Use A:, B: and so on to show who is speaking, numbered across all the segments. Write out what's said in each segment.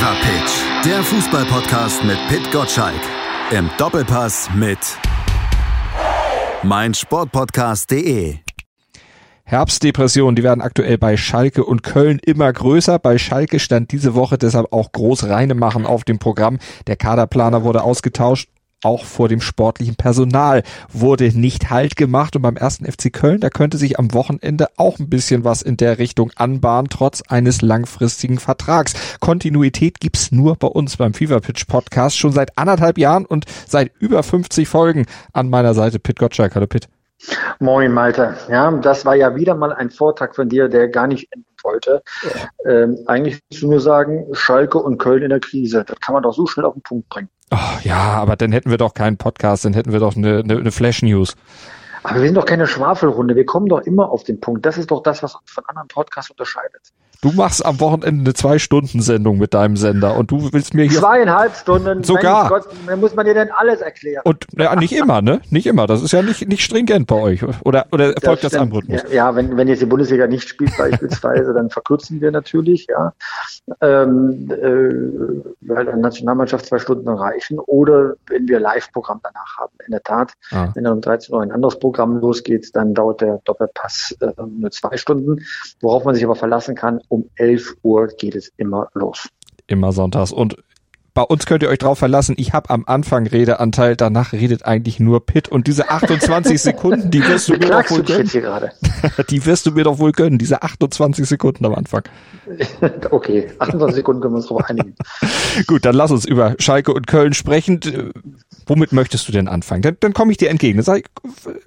A: Fever Pitch, der Fußballpodcast mit Pit Gottschalk. Im Doppelpass mit meinsportpodcast.de.
B: Herbstdepressionen, die werden aktuell bei Schalke und Köln immer größer. Bei Schalke stand diese Woche deshalb auch groß Reinemachen auf dem Programm. Der Kaderplaner wurde ausgetauscht auch vor dem sportlichen Personal wurde nicht Halt gemacht und beim ersten FC Köln, da könnte sich am Wochenende auch ein bisschen was in der Richtung anbahnen, trotz eines langfristigen Vertrags. Kontinuität gibt's nur bei uns beim Fever Pitch Podcast schon seit anderthalb Jahren und seit über 50 Folgen an meiner Seite Pit Gottschalk. Hallo Pit.
C: Moin Malte. Ja, das war ja wieder mal ein Vortrag von dir, der gar nicht enden wollte. Ja. Ähm, eigentlich musst du nur sagen, Schalke und Köln in der Krise. Das kann man doch so schnell auf den Punkt bringen.
B: Oh, ja, aber dann hätten wir doch keinen Podcast, dann hätten wir doch eine, eine, eine Flash News.
C: Aber wir sind doch keine Schwafelrunde. Wir kommen doch immer auf den Punkt. Das ist doch das, was uns von anderen Podcasts unterscheidet.
B: Du machst am Wochenende eine Zwei-Stunden-Sendung mit deinem Sender und du willst mir hier.
C: Zweieinhalb Stunden.
B: Sogar.
C: Gott, muss man dir denn alles erklären?
B: Und ja, nicht immer, ne? Nicht immer. Das ist ja nicht, nicht stringent bei euch. Oder, oder erfolgt das, das am Rhythmus?
C: Ja, ja, wenn, wenn jetzt die Bundesliga nicht spielt beispielsweise, dann verkürzen wir natürlich, ja. Ähm, äh, weil der Nationalmannschaft zwei Stunden reichen. Oder wenn wir Live-Programm danach haben. In der Tat, ah. wenn dann um 13 Uhr ein anderes Programm losgeht, dann dauert der Doppelpass äh, nur zwei Stunden. Worauf man sich aber verlassen kann, um 11 Uhr geht es immer los.
B: Immer sonntags. Und bei uns könnt ihr euch drauf verlassen, ich habe am Anfang Redeanteil, danach redet eigentlich nur Pitt und diese 28 Sekunden, die wirst du mir doch wohl gönnen. die wirst du mir doch wohl gönnen, diese 28 Sekunden am Anfang.
C: Okay, 28 Sekunden können wir uns drauf einigen.
B: Gut, dann lass uns über Schalke und Köln sprechen. Womit möchtest du denn anfangen? Dann, dann komme ich dir entgegen. Sag,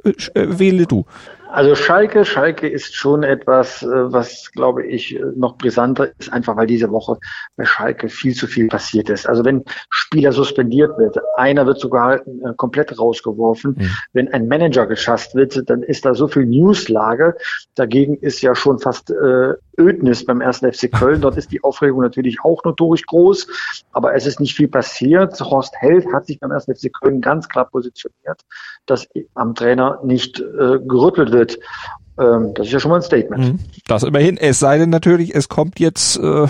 B: äh, wähle du.
C: Also Schalke, Schalke ist schon etwas, äh, was glaube ich noch brisanter ist, einfach weil diese Woche bei Schalke viel zu viel passiert ist. Also wenn Spieler suspendiert wird, einer wird sogar äh, komplett rausgeworfen, mhm. wenn ein Manager geschasst wird, dann ist da so viel Newslage. Dagegen ist ja schon fast äh, Ödnis beim ersten FC Köln. Dort ist die Aufregung natürlich auch notorisch groß, aber es ist nicht viel passiert. Horst Held hat sich beim ersten FC Köln ganz klar positioniert, dass am Trainer nicht äh, gerüttelt wird. Ähm, das ist ja schon mal ein Statement. Mhm.
B: Das immerhin. Es sei denn natürlich, es kommt jetzt äh,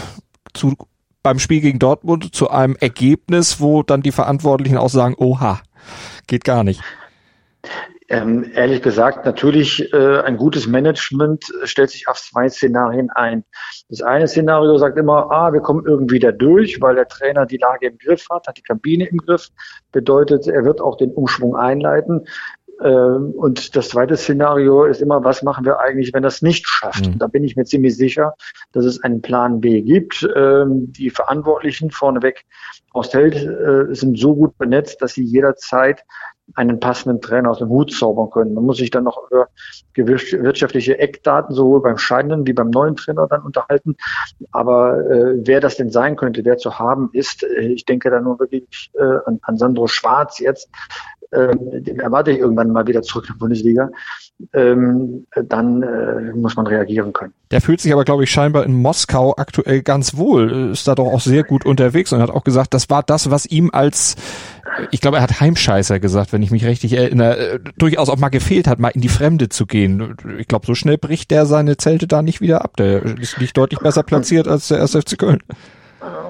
B: zu beim Spiel gegen Dortmund zu einem Ergebnis, wo dann die Verantwortlichen auch sagen, oha, geht gar nicht.
C: Ähm, ehrlich gesagt, natürlich äh, ein gutes Management stellt sich auf zwei Szenarien ein. Das eine Szenario sagt immer, ah, wir kommen irgendwie da durch, weil der Trainer die Lage im Griff hat, hat die Kabine im Griff, bedeutet, er wird auch den Umschwung einleiten. Ähm, und das zweite Szenario ist immer, was machen wir eigentlich, wenn das nicht schafft? Mhm. Da bin ich mir ziemlich sicher, dass es einen Plan B gibt. Ähm, die Verantwortlichen vorneweg aus Held äh, sind so gut benetzt, dass sie jederzeit einen passenden Trainer aus dem Hut zaubern können. Man muss sich dann noch über wirtschaftliche Eckdaten sowohl beim scheidenden wie beim neuen Trainer dann unterhalten. Aber äh, wer das denn sein könnte, wer zu haben ist, äh, ich denke da nur wirklich äh, an, an Sandro Schwarz jetzt, ähm, den erwarte ich irgendwann mal wieder zurück in die Bundesliga, ähm, dann äh, muss man reagieren können.
B: Der fühlt sich aber, glaube ich, scheinbar in Moskau aktuell ganz wohl, ist da doch auch sehr gut unterwegs und hat auch gesagt, das war das, was ihm als, ich glaube, er hat Heimscheißer gesagt, wenn ich mich richtig erinnere, äh, durchaus auch mal gefehlt hat, mal in die Fremde zu gehen. Ich glaube, so schnell bricht der seine Zelte da nicht wieder ab. Der ist nicht deutlich besser platziert als der SFC Köln.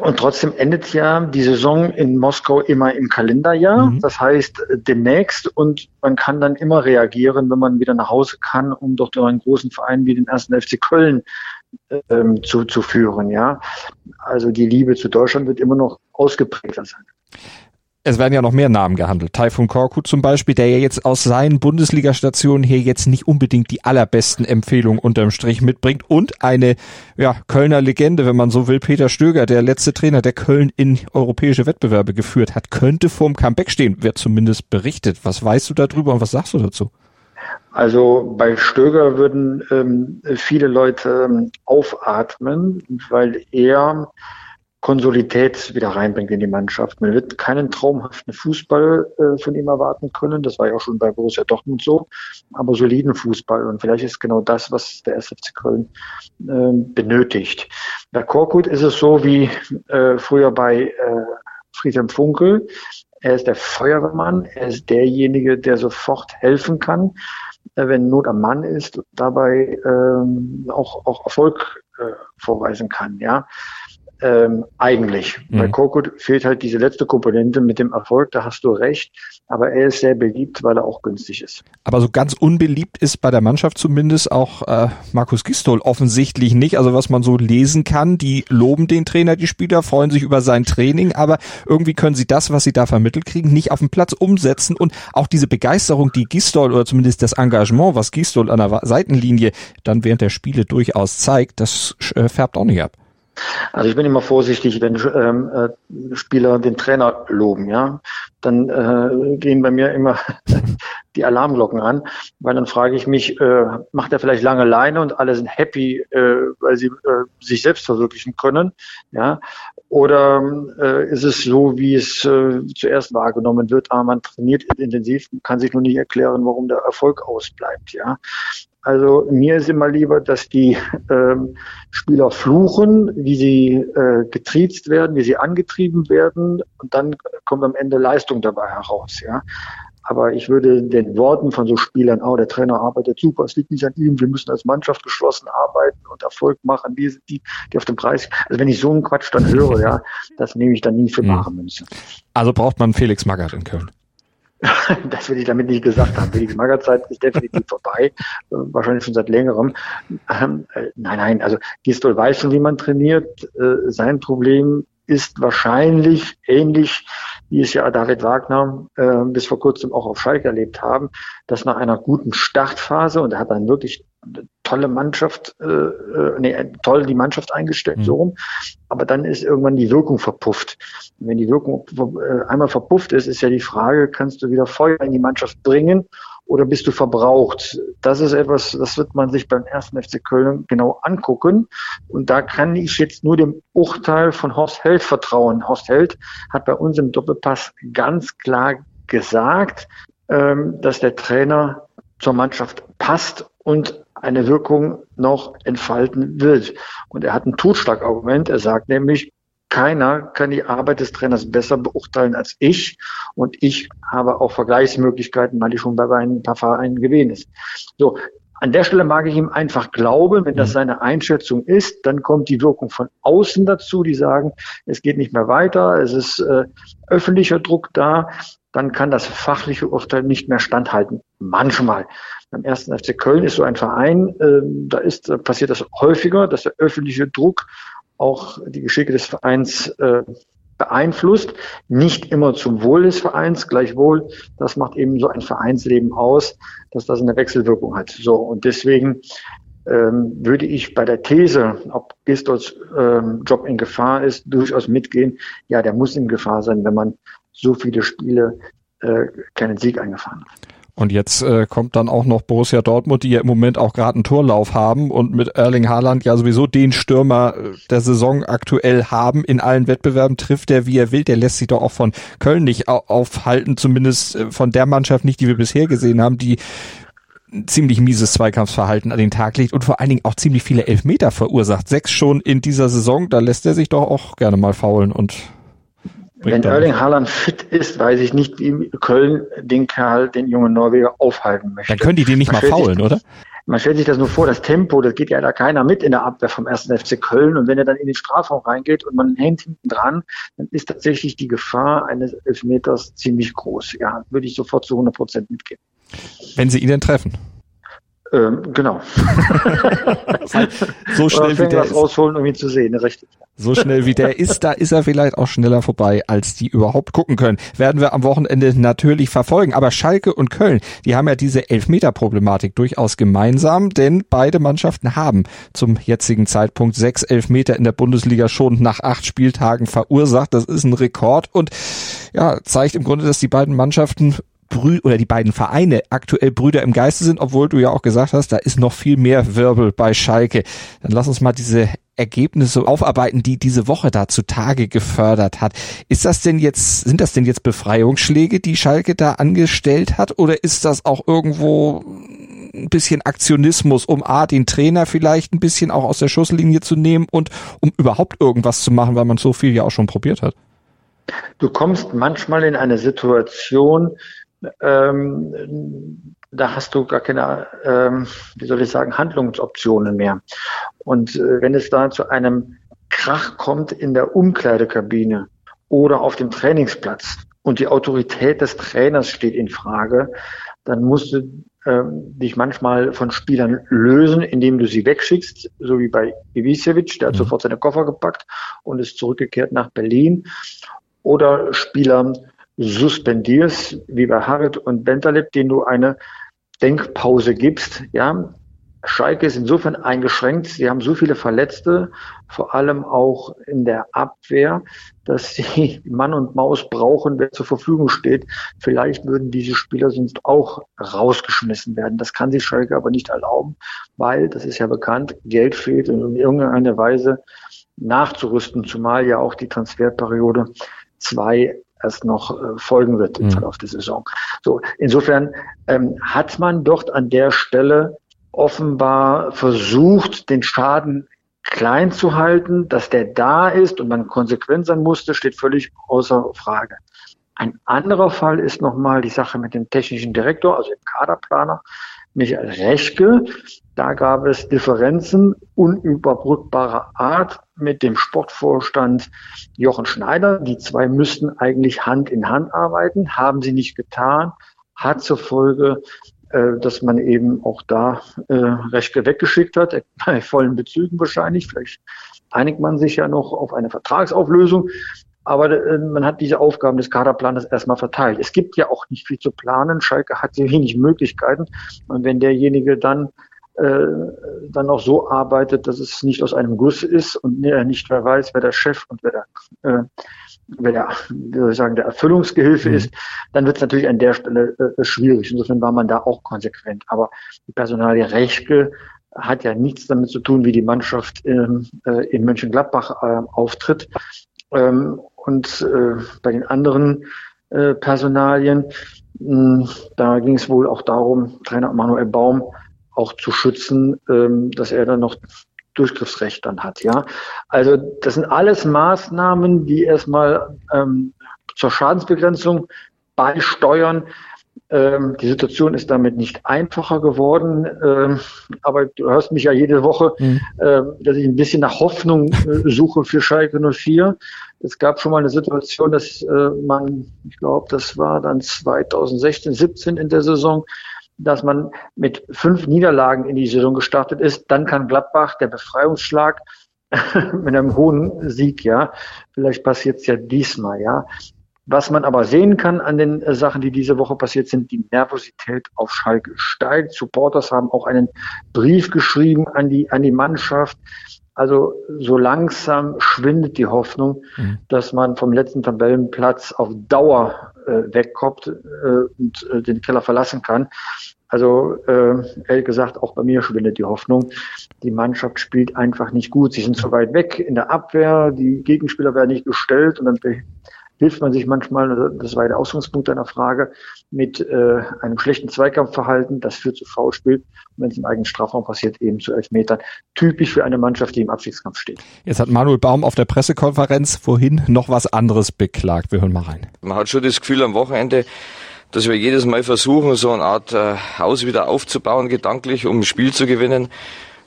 C: Und trotzdem endet ja die Saison in Moskau immer im Kalenderjahr. Mhm. Das heißt demnächst und man kann dann immer reagieren, wenn man wieder nach Hause kann, um doch einen großen Verein wie den ersten FC Köln ähm, zu, zu führen. Ja, also die Liebe zu Deutschland wird immer noch ausgeprägter sein
B: es werden ja noch mehr Namen gehandelt. Taifun Korkut zum Beispiel, der ja jetzt aus seinen Bundesliga-Stationen hier jetzt nicht unbedingt die allerbesten Empfehlungen unterm Strich mitbringt. Und eine ja, Kölner Legende, wenn man so will, Peter Stöger, der letzte Trainer, der Köln in europäische Wettbewerbe geführt hat, könnte vorm Comeback stehen, wird zumindest berichtet. Was weißt du darüber und was sagst du dazu?
C: Also bei Stöger würden ähm, viele Leute ähm, aufatmen, weil er Konsolidität wieder reinbringt in die Mannschaft. Man wird keinen traumhaften Fußball äh, von ihm erwarten können. Das war ja auch schon bei Borussia Dortmund so, aber soliden Fußball. Und vielleicht ist genau das, was der SFC Köln äh, benötigt. Bei Korkut ist es so wie äh, früher bei äh, Friedhelm Funkel. Er ist der Feuerwehrmann. Er ist derjenige, der sofort helfen kann, äh, wenn Not am Mann ist, dabei ähm, auch, auch Erfolg äh, vorweisen kann. Ja ähm, eigentlich. Mhm. Bei Korkut fehlt halt diese letzte Komponente mit dem Erfolg, da hast du recht. Aber er ist sehr beliebt, weil er auch günstig ist.
B: Aber so ganz unbeliebt ist bei der Mannschaft zumindest auch äh, Markus Gistol offensichtlich nicht. Also was man so lesen kann, die loben den Trainer, die Spieler, freuen sich über sein Training, aber irgendwie können sie das, was sie da vermittelt kriegen, nicht auf dem Platz umsetzen. Und auch diese Begeisterung, die Gistol oder zumindest das Engagement, was Gistol an der Seitenlinie dann während der Spiele durchaus zeigt, das äh, färbt auch nicht ab.
C: Also ich bin immer vorsichtig, wenn ähm, äh, Spieler den Trainer loben, ja, dann äh, gehen bei mir immer die Alarmglocken an, weil dann frage ich mich, äh, macht er vielleicht lange Leine und alle sind happy, äh, weil sie äh, sich selbst verwirklichen können, ja, oder äh, ist es so, wie es äh, zuerst wahrgenommen wird, ah, man trainiert intensiv, kann sich nur nicht erklären, warum der Erfolg ausbleibt, ja. Also mir ist immer lieber, dass die ähm, Spieler fluchen, wie sie äh, getriezt werden, wie sie angetrieben werden und dann kommt am Ende Leistung dabei heraus. Ja. Aber ich würde den Worten von so Spielern, oh, der Trainer arbeitet super, es liegt nicht an ihm, wir müssen als Mannschaft geschlossen arbeiten und Erfolg machen, die, die, die auf dem Preis. Also wenn ich so einen Quatsch dann höre, ja, das nehme ich dann nie für hm. bare Münze.
B: Also braucht man Felix Magath in Köln.
C: das will ich damit nicht gesagt haben. Die Magerzeit ist definitiv vorbei, äh, wahrscheinlich schon seit längerem. Ähm, äh, nein, nein, also Gistol weiß schon, wie man trainiert. Äh, sein Problem ist wahrscheinlich ähnlich, wie es ja David Wagner äh, bis vor kurzem auch auf Schalke erlebt haben, dass nach einer guten Startphase, und er hat dann wirklich tolle Mannschaft, äh, äh, nee, toll die Mannschaft eingestellt, mhm. so rum. Aber dann ist irgendwann die Wirkung verpufft. Und wenn die Wirkung äh, einmal verpufft ist, ist ja die Frage, kannst du wieder Feuer in die Mannschaft bringen oder bist du verbraucht? Das ist etwas, das wird man sich beim ersten FC Köln genau angucken. Und da kann ich jetzt nur dem Urteil von Horst Held vertrauen. Horst Held hat bei uns im Doppelpass ganz klar gesagt, ähm, dass der Trainer zur Mannschaft passt und eine Wirkung noch entfalten wird. Und er hat ein Totschlagargument. Er sagt nämlich, keiner kann die Arbeit des Trainers besser beurteilen als ich. Und ich habe auch Vergleichsmöglichkeiten, weil ich schon bei ein paar Vereinen gewesen ist. So. An der Stelle mag ich ihm einfach glauben, wenn das mhm. seine Einschätzung ist, dann kommt die Wirkung von außen dazu, die sagen, es geht nicht mehr weiter, es ist äh, öffentlicher Druck da, dann kann das fachliche Urteil nicht mehr standhalten. Manchmal. Beim ersten FC Köln ist so ein Verein, äh, da ist, da passiert das häufiger, dass der öffentliche Druck auch die Geschicke des Vereins äh, beeinflusst. Nicht immer zum Wohl des Vereins, gleichwohl, das macht eben so ein Vereinsleben aus, dass das eine Wechselwirkung hat. So, und deswegen ähm, würde ich bei der These, ob Gistols ähm, Job in Gefahr ist, durchaus mitgehen. Ja, der muss in Gefahr sein, wenn man so viele Spiele äh, keinen Sieg eingefahren hat.
B: Und jetzt äh, kommt dann auch noch Borussia Dortmund, die ja im Moment auch gerade einen Torlauf haben und mit Erling Haaland ja sowieso den Stürmer äh, der Saison aktuell haben. In allen Wettbewerben trifft er, wie er will. Der lässt sich doch auch von Köln nicht aufhalten, zumindest äh, von der Mannschaft nicht, die wir bisher gesehen haben, die ziemlich mieses Zweikampfsverhalten an den Tag legt und vor allen Dingen auch ziemlich viele Elfmeter verursacht. Sechs schon in dieser Saison, da lässt er sich doch auch gerne mal faulen und
C: wenn Erling Haaland fit ist, weiß ich nicht, wie Köln den Kerl, den jungen Norweger, aufhalten möchte.
B: Dann können die den nicht man mal faulen, sich, oder?
C: Man stellt sich das nur vor, das Tempo, das geht ja da keiner mit in der Abwehr vom ersten FC Köln. Und wenn er dann in den Strafraum reingeht und man hängt hinten dran, dann ist tatsächlich die Gefahr eines Elfmeters ziemlich groß. Ja, würde ich sofort zu 100 Prozent mitgeben.
B: Wenn sie ihn denn treffen?
C: Ähm, genau.
B: so schnell wie der ist.
C: rausholen, um ihn zu sehen, richtig.
B: So schnell wie der ist, da ist er vielleicht auch schneller vorbei, als die überhaupt gucken können. Werden wir am Wochenende natürlich verfolgen. Aber Schalke und Köln, die haben ja diese Elfmeter-Problematik durchaus gemeinsam, denn beide Mannschaften haben zum jetzigen Zeitpunkt sechs Elfmeter in der Bundesliga schon nach acht Spieltagen verursacht. Das ist ein Rekord und ja, zeigt im Grunde, dass die beiden Mannschaften Brü oder die beiden Vereine aktuell Brüder im Geiste sind, obwohl du ja auch gesagt hast, da ist noch viel mehr Wirbel bei Schalke. Dann lass uns mal diese Ergebnisse aufarbeiten, die diese Woche da zutage gefördert hat. Ist das denn jetzt, sind das denn jetzt Befreiungsschläge, die Schalke da angestellt hat, oder ist das auch irgendwo ein bisschen Aktionismus, um A, den Trainer vielleicht ein bisschen auch aus der Schusslinie zu nehmen und um überhaupt irgendwas zu machen, weil man so viel ja auch schon probiert hat?
C: Du kommst manchmal in eine Situation, ähm, da hast du gar keine, ähm, wie soll ich sagen, Handlungsoptionen mehr. Und äh, wenn es da zu einem Krach kommt in der Umkleidekabine oder auf dem Trainingsplatz und die Autorität des Trainers steht in Frage, dann musst du äh, dich manchmal von Spielern lösen, indem du sie wegschickst, so wie bei Ivicevic, der hat mhm. sofort seine Koffer gepackt und ist zurückgekehrt nach Berlin. Oder Spieler suspendierst, wie bei Harit und Bentaleb, denen du eine Denkpause gibst, ja, Schalke ist insofern eingeschränkt. Sie haben so viele Verletzte, vor allem auch in der Abwehr, dass sie Mann und Maus brauchen, wer zur Verfügung steht. Vielleicht würden diese Spieler sonst auch rausgeschmissen werden. Das kann sich Schalke aber nicht erlauben, weil, das ist ja bekannt, Geld fehlt und in irgendeiner Weise nachzurüsten, zumal ja auch die Transferperiode zwei erst noch äh, folgen wird im mhm. Verlauf der Saison. So, insofern ähm, hat man dort an der Stelle offenbar versucht, den Schaden klein zu halten, dass der da ist und man konsequent sein musste, steht völlig außer Frage. Ein anderer Fall ist nochmal die Sache mit dem technischen Direktor, also dem Kaderplaner, Michael Rechke. Da gab es Differenzen unüberbrückbarer Art mit dem Sportvorstand Jochen Schneider. Die zwei müssten eigentlich Hand in Hand arbeiten, haben sie nicht getan, hat zur Folge, äh, dass man eben auch da äh, Rechte weggeschickt hat, bei vollen Bezügen wahrscheinlich. Vielleicht einigt man sich ja noch auf eine Vertragsauflösung. Aber äh, man hat diese Aufgaben des Kaderplaners erstmal verteilt. Es gibt ja auch nicht viel zu planen. Schalke hat sehr wenig Möglichkeiten. Und wenn derjenige dann äh, dann auch so arbeitet, dass es nicht aus einem Guss ist und er nicht wer weiß, wer der Chef und wer der, äh, wer der, wie soll ich sagen, der Erfüllungsgehilfe mhm. ist, dann wird es natürlich an der Stelle äh, schwierig. Insofern war man da auch konsequent. Aber die Personalie Rechke hat ja nichts damit zu tun, wie die Mannschaft ähm, äh, in Mönchengladbach äh, auftritt. Ähm, und äh, bei den anderen äh, Personalien, mh, da ging es wohl auch darum, Trainer Manuel Baum auch zu schützen, ähm, dass er dann noch Durchgriffsrecht dann hat. Ja, also das sind alles Maßnahmen, die erstmal ähm, zur Schadensbegrenzung beisteuern. Ähm, die Situation ist damit nicht einfacher geworden, ähm, aber du hörst mich ja jede Woche, mhm. äh, dass ich ein bisschen nach Hoffnung äh, suche für Schalke 04. Es gab schon mal eine Situation, dass äh, man, ich glaube, das war dann 2016, 17 in der Saison, dass man mit fünf Niederlagen in die Saison gestartet ist. Dann kann Gladbach, der Befreiungsschlag, mit einem hohen Sieg, ja. Vielleicht passiert es ja diesmal, ja. Was man aber sehen kann an den äh, Sachen, die diese Woche passiert sind, die Nervosität auf Schalke steigt. Supporters haben auch einen Brief geschrieben an die, an die Mannschaft. Also so langsam schwindet die Hoffnung, mhm. dass man vom letzten Tabellenplatz auf Dauer äh, wegkommt äh, und äh, den Keller verlassen kann. Also äh, ehrlich gesagt, auch bei mir schwindet die Hoffnung. Die Mannschaft spielt einfach nicht gut. Sie sind zu weit weg in der Abwehr, die Gegenspieler werden nicht gestellt und dann hilft man sich manchmal, das war der Ausgangspunkt deiner Frage, mit äh, einem schlechten Zweikampfverhalten. Das führt zu Foulspiel. Und wenn es im eigenen Strafraum passiert, eben zu Elfmetern. Typisch für eine Mannschaft, die im Abstiegskampf steht.
B: Jetzt hat Manuel Baum auf der Pressekonferenz vorhin noch was anderes beklagt. Wir hören mal rein.
D: Man hat schon das Gefühl am Wochenende, dass wir jedes Mal versuchen, so eine Art äh, Haus wieder aufzubauen, gedanklich, um ein Spiel zu gewinnen.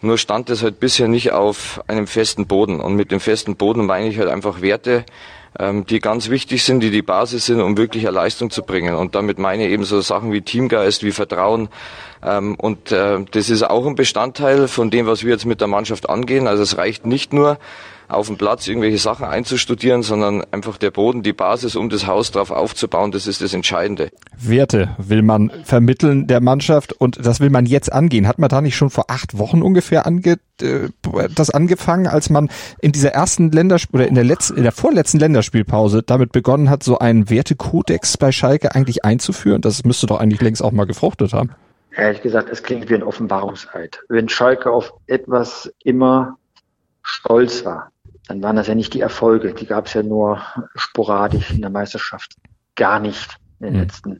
D: Nur stand es halt bisher nicht auf einem festen Boden. Und mit dem festen Boden meine ich halt einfach Werte, ähm, die ganz wichtig sind, die die Basis sind, um wirklich eine Leistung zu bringen. Und damit meine ich eben so Sachen wie Teamgeist, wie Vertrauen. Ähm, und äh, das ist auch ein Bestandteil von dem, was wir jetzt mit der Mannschaft angehen. Also es reicht nicht nur, auf dem Platz irgendwelche Sachen einzustudieren, sondern einfach der Boden, die Basis, um das Haus drauf aufzubauen, das ist das Entscheidende.
B: Werte will man vermitteln der Mannschaft und das will man jetzt angehen. Hat man da nicht schon vor acht Wochen ungefähr ange, äh, das angefangen, als man in dieser ersten Länderspiel oder in der letzten, in der vorletzten Länderspielpause damit begonnen hat, so einen Wertekodex bei Schalke eigentlich einzuführen? Das müsste doch eigentlich längst auch mal gefruchtet haben.
C: Ehrlich gesagt, es klingt wie ein Offenbarungseid. Wenn Schalke auf etwas immer stolz war, dann waren das ja nicht die Erfolge, die gab es ja nur sporadisch in der Meisterschaft, gar nicht in den mhm. letzten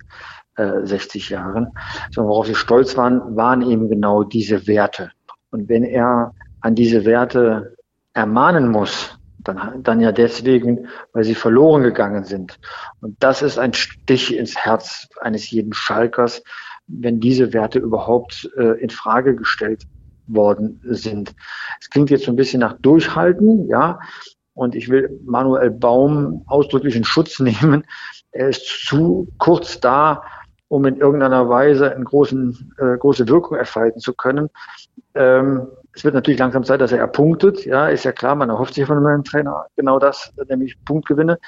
C: äh, 60 Jahren, sondern worauf sie stolz waren, waren eben genau diese Werte. Und wenn er an diese Werte ermahnen muss, dann, dann ja deswegen, weil sie verloren gegangen sind. Und das ist ein Stich ins Herz eines jeden Schalkers, wenn diese Werte überhaupt äh, in Frage gestellt worden sind. Es klingt jetzt so ein bisschen nach Durchhalten, ja. Und ich will Manuel Baum ausdrücklich in Schutz nehmen. Er ist zu kurz da, um in irgendeiner Weise eine äh, große Wirkung entfalten zu können. Ähm, es wird natürlich langsam Zeit, dass er erpunktet. Ja, ist ja klar, man erhofft sich von einem Trainer genau das, nämlich Punktgewinne.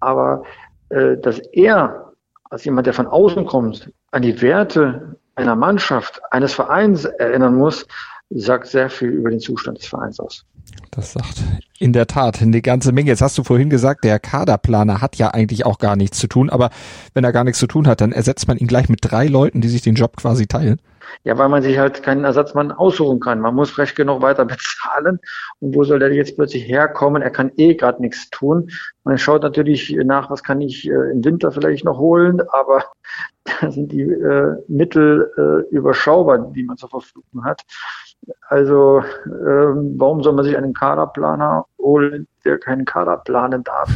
C: Aber äh, dass er als jemand, der von außen kommt, an die Werte einer Mannschaft, eines Vereins erinnern muss, sagt sehr viel über den Zustand des Vereins aus.
B: Das sagt in der Tat eine ganze Menge. Jetzt hast du vorhin gesagt, der Kaderplaner hat ja eigentlich auch gar nichts zu tun, aber wenn er gar nichts zu tun hat, dann ersetzt man ihn gleich mit drei Leuten, die sich den Job quasi teilen.
C: Ja, weil man sich halt keinen Ersatzmann aussuchen kann. Man muss recht genug weiter bezahlen. Und wo soll der jetzt plötzlich herkommen? Er kann eh gerade nichts tun. Man schaut natürlich nach, was kann ich äh, im Winter vielleicht noch holen, aber da sind die äh, Mittel äh, überschaubar, die man zur Verfügung hat. Also ähm, warum soll man sich einen Kaderplaner holen, der keinen Kader planen darf,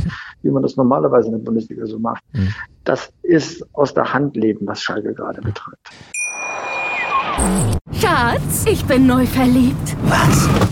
C: wie man das normalerweise in der Bundesliga so macht? Mhm. Das ist aus der Hand leben, was Schalke gerade betreibt.
E: Schatz, ich bin neu verliebt.
F: Was?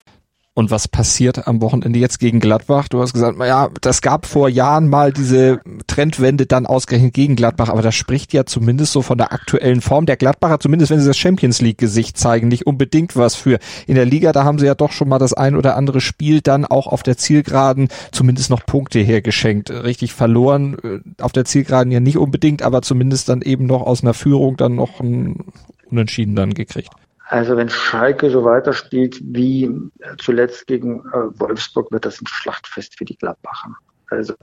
B: Und was passiert am Wochenende jetzt gegen Gladbach? Du hast gesagt, ja, das gab vor Jahren mal diese Trendwende dann ausgerechnet gegen Gladbach, aber das spricht ja zumindest so von der aktuellen Form der Gladbacher, zumindest wenn sie das Champions League Gesicht zeigen, nicht unbedingt was für. In der Liga, da haben sie ja doch schon mal das ein oder andere Spiel dann auch auf der Zielgeraden zumindest noch Punkte hergeschenkt. Richtig verloren äh, auf der Zielgeraden ja nicht unbedingt, aber zumindest dann eben noch aus einer Führung dann noch ein Unentschieden dann gekriegt.
C: Also wenn Schalke so weiterspielt wie zuletzt gegen äh, Wolfsburg, wird das ein Schlachtfest für die Gladbacher. Also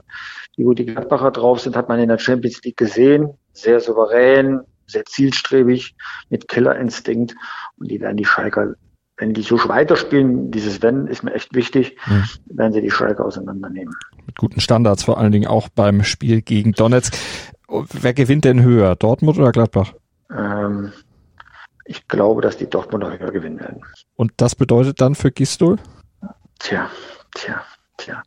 C: wie gut die Gladbacher drauf sind, hat man in der Champions League gesehen. Sehr souverän, sehr zielstrebig, mit Killerinstinkt. Und die werden die Schalker, wenn die so weiterspielen, dieses Wenn ist mir echt wichtig, mhm. werden sie die Schalke auseinandernehmen.
B: Mit guten Standards, vor allen Dingen auch beim Spiel gegen Donetsk. Wer gewinnt denn höher, Dortmund oder Gladbach? Ähm,
C: ich glaube, dass die Dortmunder höher gewinnen werden.
B: Und das bedeutet dann für Gistol?
C: Tja, tja, tja.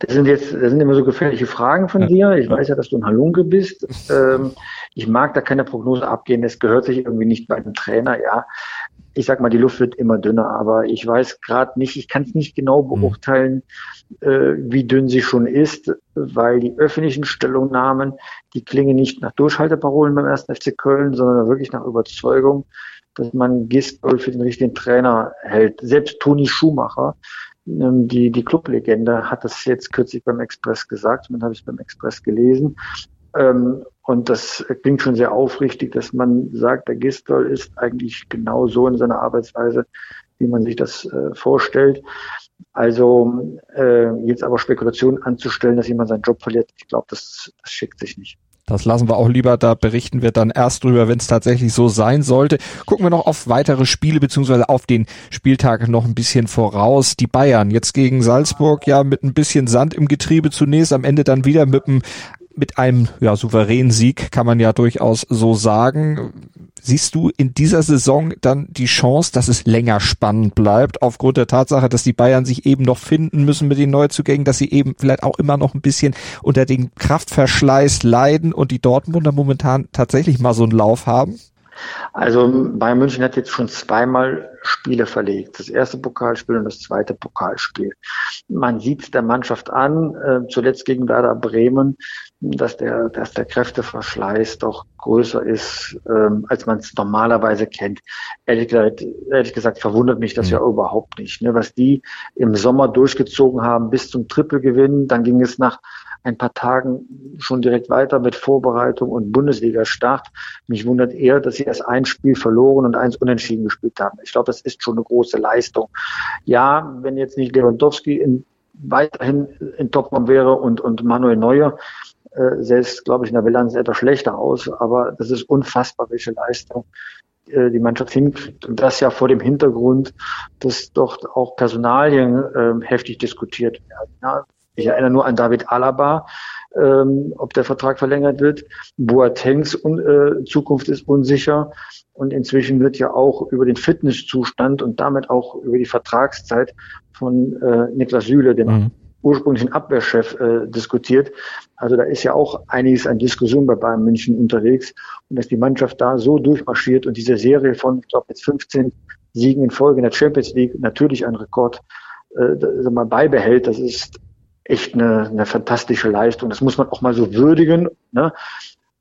C: Das sind jetzt, das sind immer so gefährliche Fragen von ja. dir. Ich weiß ja, dass du ein Halunke bist. Ähm, ich mag da keine Prognose abgehen. Das gehört sich irgendwie nicht bei einem Trainer, ja. Ich sag mal, die Luft wird immer dünner, aber ich weiß gerade nicht, ich kann es nicht genau hm. beurteilen, äh, wie dünn sie schon ist, weil die öffentlichen Stellungnahmen, die klingen nicht nach Durchhalteparolen beim ersten FC Köln, sondern wirklich nach Überzeugung dass man Gistol für den richtigen Trainer hält. Selbst Toni Schumacher, ähm, die, die Clublegende, hat das jetzt kürzlich beim Express gesagt, und dann habe ich beim Express gelesen. Ähm, und das klingt schon sehr aufrichtig, dass man sagt, der Gistol ist eigentlich genau so in seiner Arbeitsweise, wie man sich das äh, vorstellt. Also äh, jetzt aber Spekulationen anzustellen, dass jemand seinen Job verliert, ich glaube, das, das schickt sich nicht.
B: Das lassen wir auch lieber, da berichten wir dann erst drüber, wenn es tatsächlich so sein sollte. Gucken wir noch auf weitere Spiele, beziehungsweise auf den Spieltag noch ein bisschen voraus. Die Bayern jetzt gegen Salzburg, ja, mit ein bisschen Sand im Getriebe zunächst, am Ende dann wieder mit einem mit einem ja, souveränen Sieg, kann man ja durchaus so sagen. Siehst du in dieser Saison dann die Chance, dass es länger spannend bleibt, aufgrund der Tatsache, dass die Bayern sich eben noch finden müssen mit den Neuzugängen, dass sie eben vielleicht auch immer noch ein bisschen unter den Kraftverschleiß leiden und die Dortmunder momentan tatsächlich mal so einen Lauf haben?
C: Also Bayern München hat jetzt schon zweimal Spiele verlegt. Das erste Pokalspiel und das zweite Pokalspiel. Man sieht der Mannschaft an, äh, zuletzt gegen Werder Bremen, dass der, dass der Kräfteverschleiß doch größer ist, ähm, als man es normalerweise kennt. Ehrlich gesagt, ehrlich gesagt verwundert mich das mhm. ja überhaupt nicht. Ne? Was die im Sommer durchgezogen haben bis zum Trippelgewinn, dann ging es nach ein paar Tagen schon direkt weiter mit Vorbereitung und Bundesliga-Start. Mich wundert eher, dass sie erst ein Spiel verloren und eins unentschieden gespielt haben. Ich glaube, das ist schon eine große Leistung. Ja, wenn jetzt nicht Lewandowski in, weiterhin in Topform wäre und, und Manuel Neuer, äh, selbst, glaube ich, in der Bilanz etwas schlechter aus, aber das ist unfassbar, welche Leistung äh, die Mannschaft hinkriegt. Und das ja vor dem Hintergrund, dass dort auch Personalien äh, heftig diskutiert werden. Ja, Ich erinnere nur an David Alaba, ähm, ob der Vertrag verlängert wird. Boatengs un, äh, Zukunft ist unsicher. Und inzwischen wird ja auch über den Fitnesszustand und damit auch über die Vertragszeit von äh, Niklas Süle, dem mhm. ursprünglichen Abwehrchef, äh, diskutiert. Also da ist ja auch einiges an Diskussion bei Bayern München unterwegs. Und dass die Mannschaft da so durchmarschiert und diese Serie von, ich glaube, jetzt 15 Siegen in Folge in der Champions League natürlich ein Rekord äh, mal beibehält, das ist echt eine, eine fantastische Leistung. Das muss man auch mal so würdigen. Ne?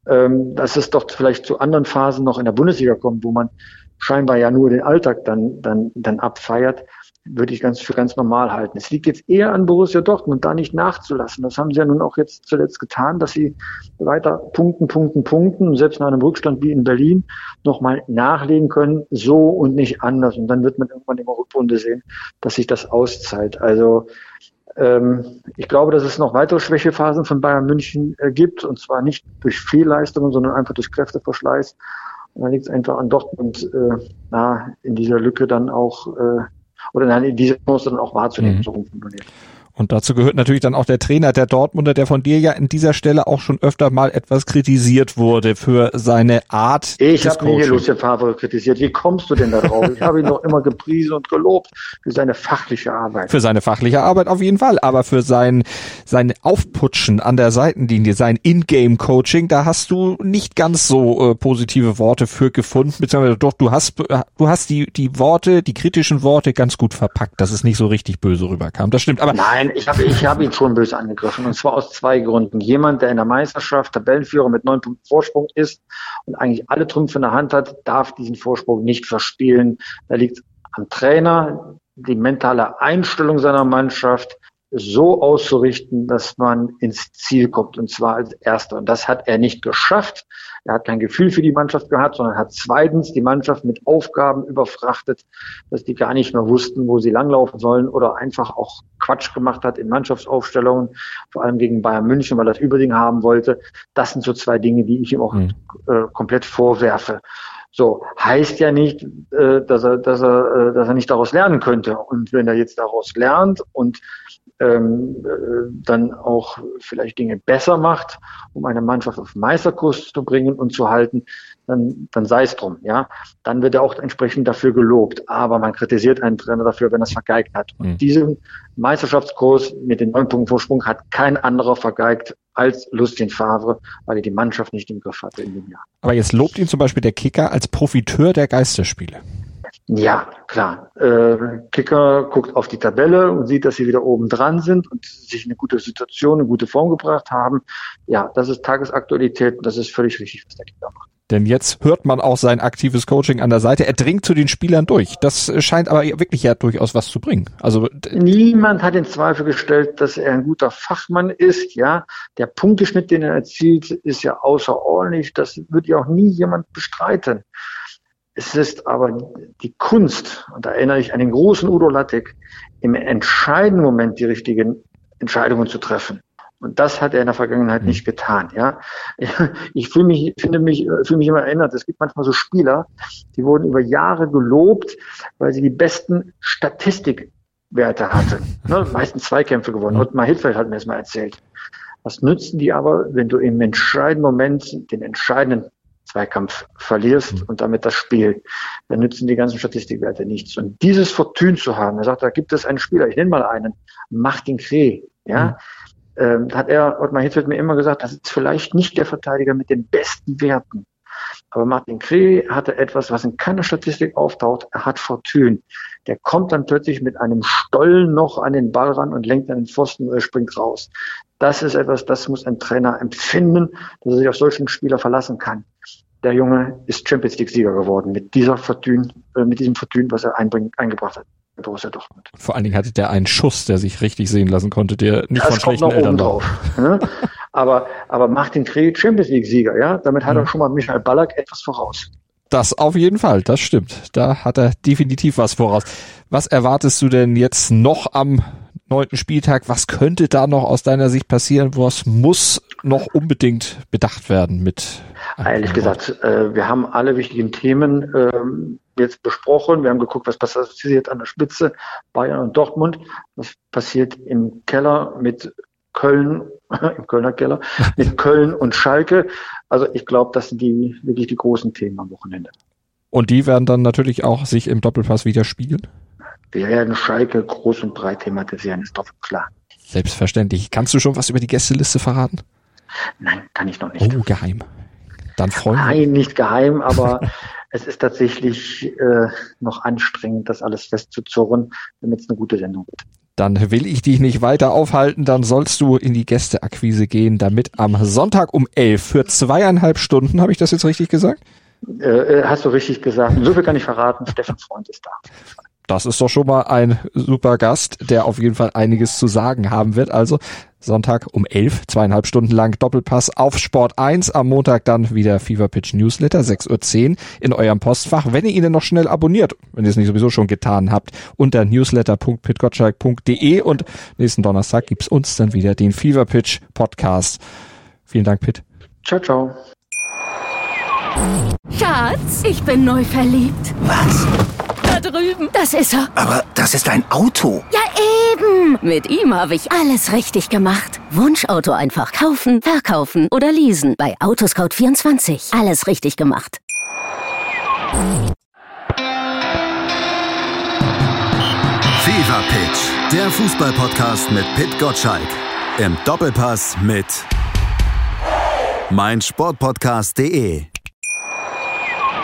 C: Ähm, dass es doch vielleicht zu anderen Phasen noch in der Bundesliga kommt, wo man scheinbar ja nur den Alltag dann, dann, dann abfeiert, würde ich ganz für ganz normal halten. Es liegt jetzt eher an Borussia Dortmund, da nicht nachzulassen. Das haben sie ja nun auch jetzt zuletzt getan, dass sie weiter punkten, punkten, punkten, selbst nach einem Rückstand wie in Berlin nochmal nachlegen können, so und nicht anders. Und dann wird man irgendwann in der Rückrunde sehen, dass sich das auszahlt. Also ich glaube, dass es noch weitere Schwächephasen von Bayern München äh, gibt, und zwar nicht durch Fehlleistungen, sondern einfach durch Kräfteverschleiß. Und dann liegt es einfach an Dortmund, äh, na, in dieser Lücke dann auch, äh, oder nein, in dieser Chance dann auch wahrzunehmen, mhm. so rumformuliert.
B: Und dazu gehört natürlich dann auch der Trainer der Dortmunder, der von dir ja in dieser Stelle auch schon öfter mal etwas kritisiert wurde für seine Art.
C: Ich habe nie Lucien Favre kritisiert. Wie kommst du denn da drauf? ich habe ihn doch immer gepriesen und gelobt für seine fachliche Arbeit.
B: Für seine fachliche Arbeit auf jeden Fall, aber für sein sein Aufputschen an der Seitenlinie, sein In-Game-Coaching, da hast du nicht ganz so äh, positive Worte für gefunden, beziehungsweise doch, du hast du hast die die Worte, die kritischen Worte ganz gut verpackt, dass es nicht so richtig böse rüberkam. Das stimmt, aber
C: Nein, Nein, ich habe ich hab ihn schon böse angegriffen. Und zwar aus zwei Gründen. Jemand, der in der Meisterschaft Tabellenführer mit neun Punkten Vorsprung ist und eigentlich alle Trümpfe in der Hand hat, darf diesen Vorsprung nicht verspielen. Da liegt am Trainer die mentale Einstellung seiner Mannschaft so auszurichten, dass man ins Ziel kommt und zwar als Erster. Und das hat er nicht geschafft. Er hat kein Gefühl für die Mannschaft gehabt, sondern hat zweitens die Mannschaft mit Aufgaben überfrachtet, dass die gar nicht mehr wussten, wo sie langlaufen sollen oder einfach auch Quatsch gemacht hat in Mannschaftsaufstellungen, vor allem gegen Bayern München, weil er das Überding haben wollte. Das sind so zwei Dinge, die ich ihm auch mhm. äh, komplett vorwerfe. So heißt ja nicht, äh, dass er, dass er, äh, dass er nicht daraus lernen könnte. Und wenn er jetzt daraus lernt und ähm, äh, dann auch vielleicht Dinge besser macht, um eine Mannschaft auf Meisterkurs zu bringen und zu halten, dann, dann sei es drum, ja. Dann wird er auch entsprechend dafür gelobt. Aber man kritisiert einen Trainer dafür, wenn er es vergeigt hat. Und mhm. diesen Meisterschaftskurs mit den neun Punkten Vorsprung hat kein anderer vergeigt als Lucien Favre, weil er die Mannschaft nicht im Griff hatte in dem Jahr.
B: Aber jetzt lobt ihn zum Beispiel der Kicker als Profiteur der Geisterspiele.
C: Ja, klar. Äh, Kicker guckt auf die Tabelle und sieht, dass sie wieder oben dran sind und sich eine gute Situation, eine gute Form gebracht haben. Ja, das ist Tagesaktualität und das ist völlig richtig, was der Kicker macht.
B: Denn jetzt hört man auch sein aktives Coaching an der Seite. Er dringt zu den Spielern durch. Das scheint aber wirklich ja durchaus was zu bringen. Also
C: niemand hat in Zweifel gestellt, dass er ein guter Fachmann ist. Ja, der Punkteschnitt, den er erzielt, ist ja außerordentlich. Das wird ja auch nie jemand bestreiten. Es ist aber die Kunst, und da erinnere ich an den großen Udo Lattek, im entscheidenden Moment die richtigen Entscheidungen zu treffen. Und das hat er in der Vergangenheit mhm. nicht getan. Ja, ich fühle mich, finde mich, fühle mich immer erinnert. Es gibt manchmal so Spieler, die wurden über Jahre gelobt, weil sie die besten Statistikwerte hatten. Ne, meistens Zweikämpfe gewonnen. Und mal Hitfeld hat mir das mal erzählt. Was nützen die aber, wenn du im entscheidenden Moment den entscheidenden Zweikampf verlierst mhm. und damit das Spiel, dann nützen die ganzen Statistikwerte nichts. Und dieses Fortun zu haben, er sagt, da gibt es einen Spieler, ich nenne mal einen, Martin Kreh, ja, mhm. ähm, hat er, Ottmar Hitzfeld mir immer gesagt, das ist vielleicht nicht der Verteidiger mit den besten Werten. Aber Martin Kreh hatte etwas, was in keiner Statistik auftaucht. Er hat Fortun. Der kommt dann plötzlich mit einem Stollen noch an den Ball ran und lenkt an den Pfosten oder springt raus. Das ist etwas, das muss ein Trainer empfinden, dass er sich auf solchen Spieler verlassen kann der Junge ist Champions League Sieger geworden mit dieser Fortune, äh, mit diesem Fortune, was er einbring, eingebracht hat. Borussia Dortmund.
B: Vor allen Dingen hatte der einen Schuss, der sich richtig sehen lassen konnte, der nicht das von schlechten Eltern
C: drauf. Ne? aber, aber Martin Kreh Champions League Sieger, ja, damit hat mhm. er schon mal Michael Ballack etwas voraus.
B: Das auf jeden Fall, das stimmt. Da hat er definitiv was voraus. Was erwartest du denn jetzt noch am neunten Spieltag? Was könnte da noch aus deiner Sicht passieren? Was muss noch unbedingt bedacht werden mit?
C: Ehrlich gesagt, äh, wir haben alle wichtigen Themen ähm, jetzt besprochen. Wir haben geguckt, was passiert an der Spitze Bayern und Dortmund. Was passiert im Keller mit Köln, im Kölner Keller, mit Köln und Schalke. Also ich glaube, das sind die wirklich die großen Themen am Wochenende.
B: Und die werden dann natürlich auch sich im Doppelpass widerspiegeln?
C: Wir werden Schalke groß und breit thematisieren, ist doch klar.
B: Selbstverständlich. Kannst du schon was über die Gästeliste verraten?
C: Nein, kann ich noch nicht.
B: Oh, geheim. Dann freuen wir
C: Nein, nicht geheim, aber es ist tatsächlich äh, noch anstrengend, das alles festzuzurren, damit es eine gute Sendung wird.
B: Dann will ich dich nicht weiter aufhalten, dann sollst du in die Gästeakquise gehen, damit am Sonntag um elf für zweieinhalb Stunden, habe ich das jetzt richtig gesagt?
C: Äh, äh hast du richtig gesagt. So viel kann ich verraten, Stefan Freund ist da.
B: Das ist doch schon mal ein super Gast, der auf jeden Fall einiges zu sagen haben wird. Also Sonntag um elf, zweieinhalb Stunden lang Doppelpass auf Sport 1. Am Montag dann wieder Fever Pitch Newsletter, 6.10 Uhr in eurem Postfach. Wenn ihr ihn noch schnell abonniert, wenn ihr es nicht sowieso schon getan habt, unter newsletter.pitgottschalk.de und nächsten Donnerstag gibt's uns dann wieder den Fever Pitch Podcast. Vielen Dank, Pitt.
C: Ciao, ciao.
E: Schatz, ich bin neu verliebt.
F: Was?
E: Da drüben. Das ist er.
F: Aber das ist ein Auto.
E: Ja, eben. Mit ihm habe ich alles richtig gemacht. Wunschauto einfach kaufen, verkaufen oder leasen. Bei Autoscout24. Alles richtig gemacht.
A: Fever Pitch, der Fußballpodcast mit Pit Gottschalk. Im Doppelpass mit meinsportpodcast.de.